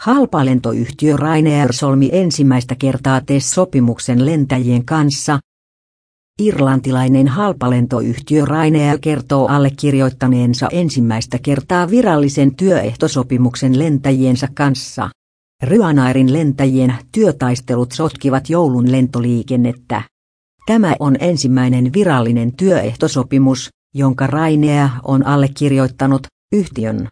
Halpalentoyhtiö Ryanair solmi ensimmäistä kertaa TES-sopimuksen lentäjien kanssa. Irlantilainen halpalentoyhtiö Ryanair kertoo allekirjoittaneensa ensimmäistä kertaa virallisen työehtosopimuksen lentäjiensä kanssa. Ryanairin lentäjien työtaistelut sotkivat joulun lentoliikennettä. Tämä on ensimmäinen virallinen työehtosopimus, jonka Ryanair on allekirjoittanut, yhtiön